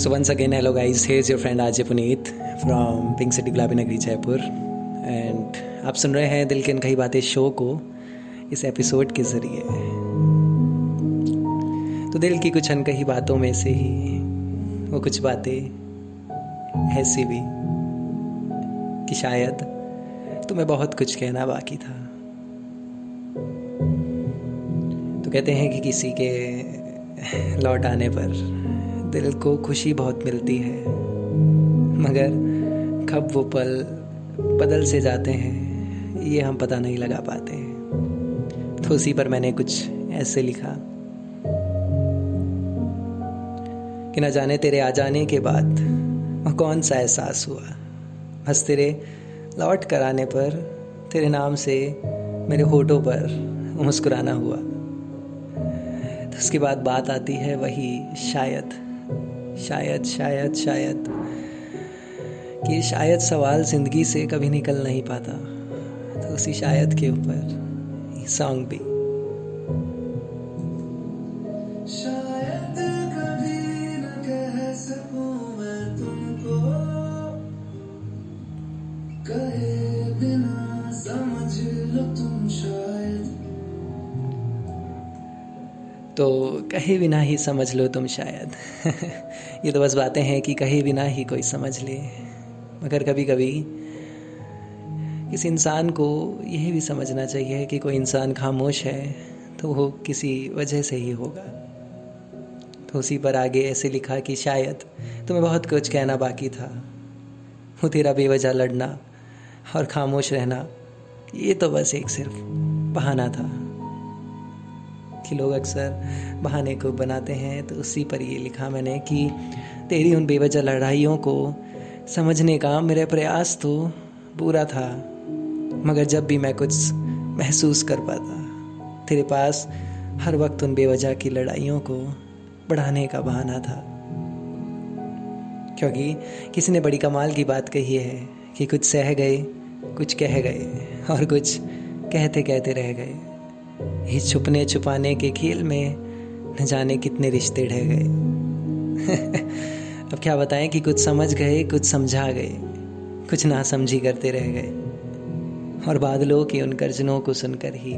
So once again, hello guys. Here's your friend Ajay from Pink City Club in Agri Jaipur. And आप सुन रहे हैं दिल की कई बातें शो को इस एपिसोड के ज़रिए तो दिल की कुछ अनकही बातों में से ही वो कुछ बातें ऐसी भी कि शायद तुम्हें बहुत कुछ कहना बाकी था तो कहते हैं कि किसी के लौट आने पर दिल को खुशी बहुत मिलती है। मगर कब वो पल बदल से जाते हैं, ये हम पता नहीं लगा पाते हैं। तो उसी पर मैंने कुछ ऐसे लिखा। कि न जाने तेरे आ जाने के बाद कौन सा एहसास हुआ। बस तेरे लौट कर आने पर तेरे नाम से मेरे होठों पर मुस्कुराना हुआ। तो उसके बाद बात आती है वही शायद शायद शायद शायद, कि शायद सवाल ज़िंदगी से कभी निकल नहीं पाता। तो उसी शायद के ऊपर सॉन्ग भी। कहे बिना ही समझ लो तुम शायद। ये तो बस बातें हैं कि कहे बिना ही कोई समझ ले। मगर कभी कभी किसी इंसान को यह भी समझना चाहिए कि कोई इंसान खामोश है तो वो किसी वजह से ही होगा। तो उसी पर आगे ऐसे लिखा कि शायद तुम्हें बहुत कुछ कहना बाकी था। वो तेरा बेवजह लड़ना और खामोश रहना, ये तो बस एक सिर्फ़ बहाना था। कि लोग अक्सर बहाने को बनाते हैं। तो उसी पर ये लिखा मैंने कि तेरी उन बेवजह लड़ाइयों को समझने का मेरा प्रयास तो पूरा था, मगर जब भी मैं कुछ महसूस कर पाता, तेरे पास हर वक्त उन बेवजह की लड़ाइयों को बढ़ाने का बहाना था। क्योंकि किसी ने बड़ी कमाल की बात कही है कि कुछ सह गए, कुछ कह गए और कुछ कहते कहते रह गए। इस छुपने छुपाने के खेल में न जाने कितने रिश्ते ढह गए। अब क्या बताएँ कि कुछ समझ गए, कुछ समझा गए, कुछ ना समझी करते रह गए। और बादलों की उन गर्जनों को सुनकर ही,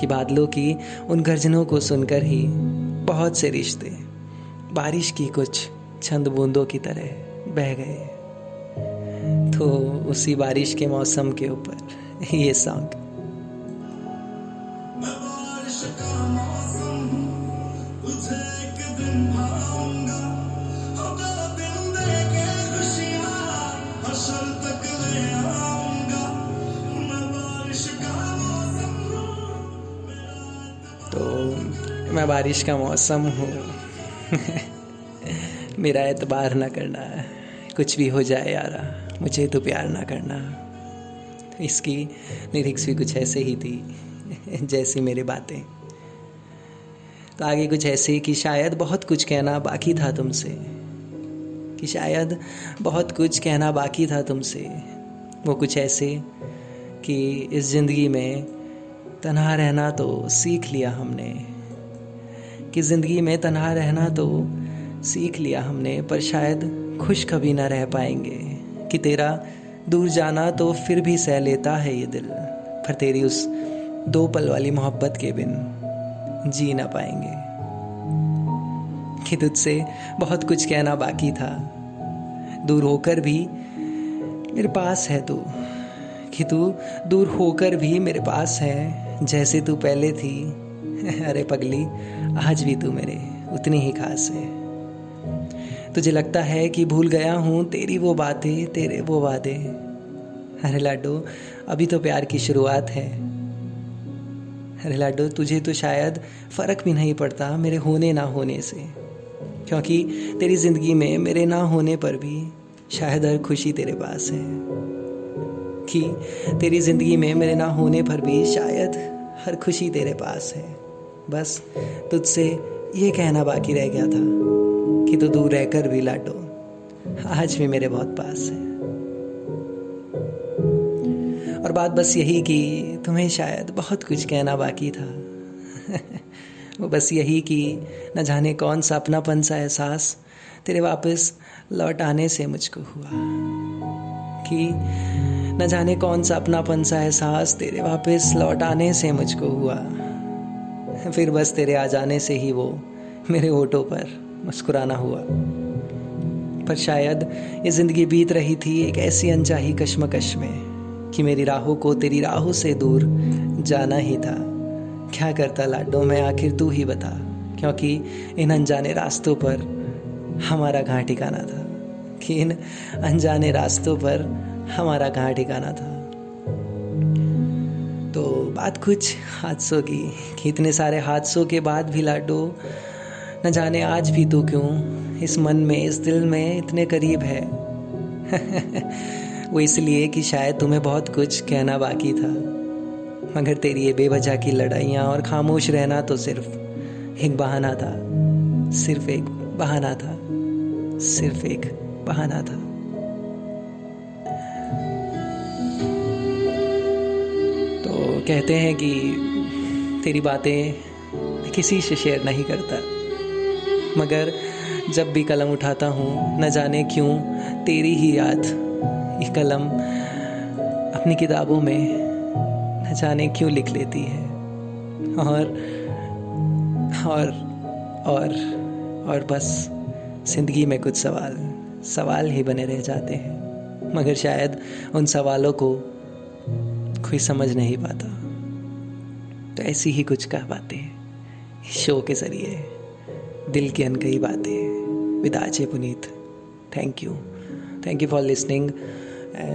कि बादलों की उन गर्जनों को सुनकर ही बहुत से रिश्ते बारिश की कुछ छंद बूंदों की तरह बह गए। तो उसी बारिश के मौसम के ऊपर ये सॉन्ग तो मैं बारिश का मौसम हूँ। मेरा एतबार ना करना, कुछ भी हो जाए यारा, मुझे तो प्यार ना करना। इसकी लिरिक्स भी कुछ ऐसे ही थी, जैसी मेरी बातें। तो आगे कुछ ऐसे कि शायद बहुत कुछ कहना बाकी था तुमसे। कि शायद बहुत कुछ कहना बाकी था तुमसे। वो कुछ ऐसे कि इस ज़िंदगी में तनहा रहना तो सीख लिया हमने। कि ज़िंदगी में तनहा रहना तो सीख लिया हमने, पर शायद खुश कभी ना रह पाएँगे। कि तेरा दूर जाना तो फिर भी सह लेता है ये दिल, पर तेरी उस दो पल वाली मोहब्बत के बिन। जी ना पाएँगे। कि तुझसे बहुत कुछ कहना बाकी था। दूर होकर भी मेरे पास है तू। कि तू दूर होकर भी मेरे पास है। जैसे तू पहले थी। अरे पगली, आज भी तू मेरे। उतनी ही खास है। तुझे लगता है कि भूल गया हूँ तेरी वो बातें, तेरे वो वादे। अरे लाडो, अभी तो प्यार की शुरुआत है। अरे लाडो तुझे तो शायद फ़र्क भी नहीं पड़ता मेरे होने ना होने से। क्योंकि तेरी ज़िंदगी में मेरे ना होने पर भी शायद हर खुशी तेरे पास है। कि तेरी ज़िंदगी में मेरे ना होने पर भी शायद हर खुशी तेरे पास है। बस तुझसे ये कहना बाकी रह गया था कि तू दूर रहकर भी लाडो, आज भी मेरे बहुत पास है। बात बस यही कि तुम्हें शायद बहुत कुछ कहना बाकी था। वो बस यही कि न जाने कौन सा अपनापन सा एहसास तेरे वापस लौट आने से मुझको हुआ। कि न जाने कौन सा अपनापन सा एहसास तेरे वापस लौट आने से मुझको हुआ। फिर बस तेरे आ जाने से ही वो मेरे ओटो पर मुस्कुराना हुआ। पर शायद ये ज़िंदगी बीत रही थी एक ऐसी अनचाही कश्मकश में। कि मेरी राहों को तेरी राहों से दूर जाना ही था। क्या करता लाडो, मैं आखिर तू ही बता, क्योंकि इन अनजाने रास्तों पर हमारा कहाँ ठिकाना था। कि इन अनजाने रास्तों पर हमारा कहाँ ठिकाना था। तो बात कुछ हादसों की, कि इतने सारे हादसों के बाद भी लाडो, न जाने आज भी तू क्यों इस मन में, इस दिल में इतने करीब है? वो इसलिए कि शायद तुम्हें बहुत कुछ कहना बाकी था। मगर तेरी ये बेवजह की लड़ाइयाँ और खामोश रहना तो सिर्फ़ एक बहाना था। सिर्फ़ एक बहाना था। सिर्फ़ एक बहाना था। तो कहते हैं कि तेरी बातें किसी से शेयर नहीं करता। मगर जब भी कलम उठाता हूँ, न जाने क्यों तेरी ही याद ये कलम अपनी किताबों में न जाने क्यों लिख लेती है? और और और और बस ज़िंदगी में कुछ सवाल सवाल ही बने रह जाते हैं। मगर शायद उन सवालों को कोई समझ नहीं पाता। तो ऐसी ही कुछ कह बातें शो के ज़रिए दिल की अनकही बातें। विदाचे Puneet. Thank you thank you for listening and